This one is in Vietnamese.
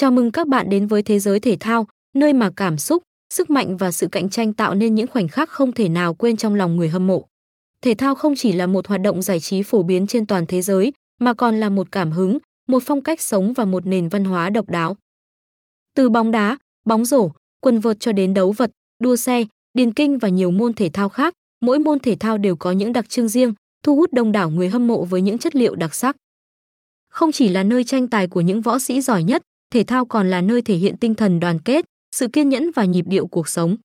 Chào mừng các bạn đến với thế giới thể thao, nơi mà cảm xúc, sức mạnh và sự cạnh tranh tạo nên những khoảnh khắc không thể nào quên trong lòng người hâm mộ. Thể thao không chỉ là một hoạt động giải trí phổ biến trên toàn thế giới, mà còn là một cảm hứng, một phong cách sống và một nền văn hóa độc đáo. Từ bóng đá, bóng rổ, quần vợt cho đến đấu vật, đua xe, điền kinh và nhiều môn thể thao khác, mỗi môn thể thao đều có những đặc trưng riêng, thu hút đông đảo người hâm mộ với những chất liệu đặc sắc. Không chỉ là nơi tranh tài của những võ sĩ giỏi nhất, thể thao còn là nơi thể hiện tinh thần đoàn kết, sự kiên nhẫn và nhịp điệu cuộc sống.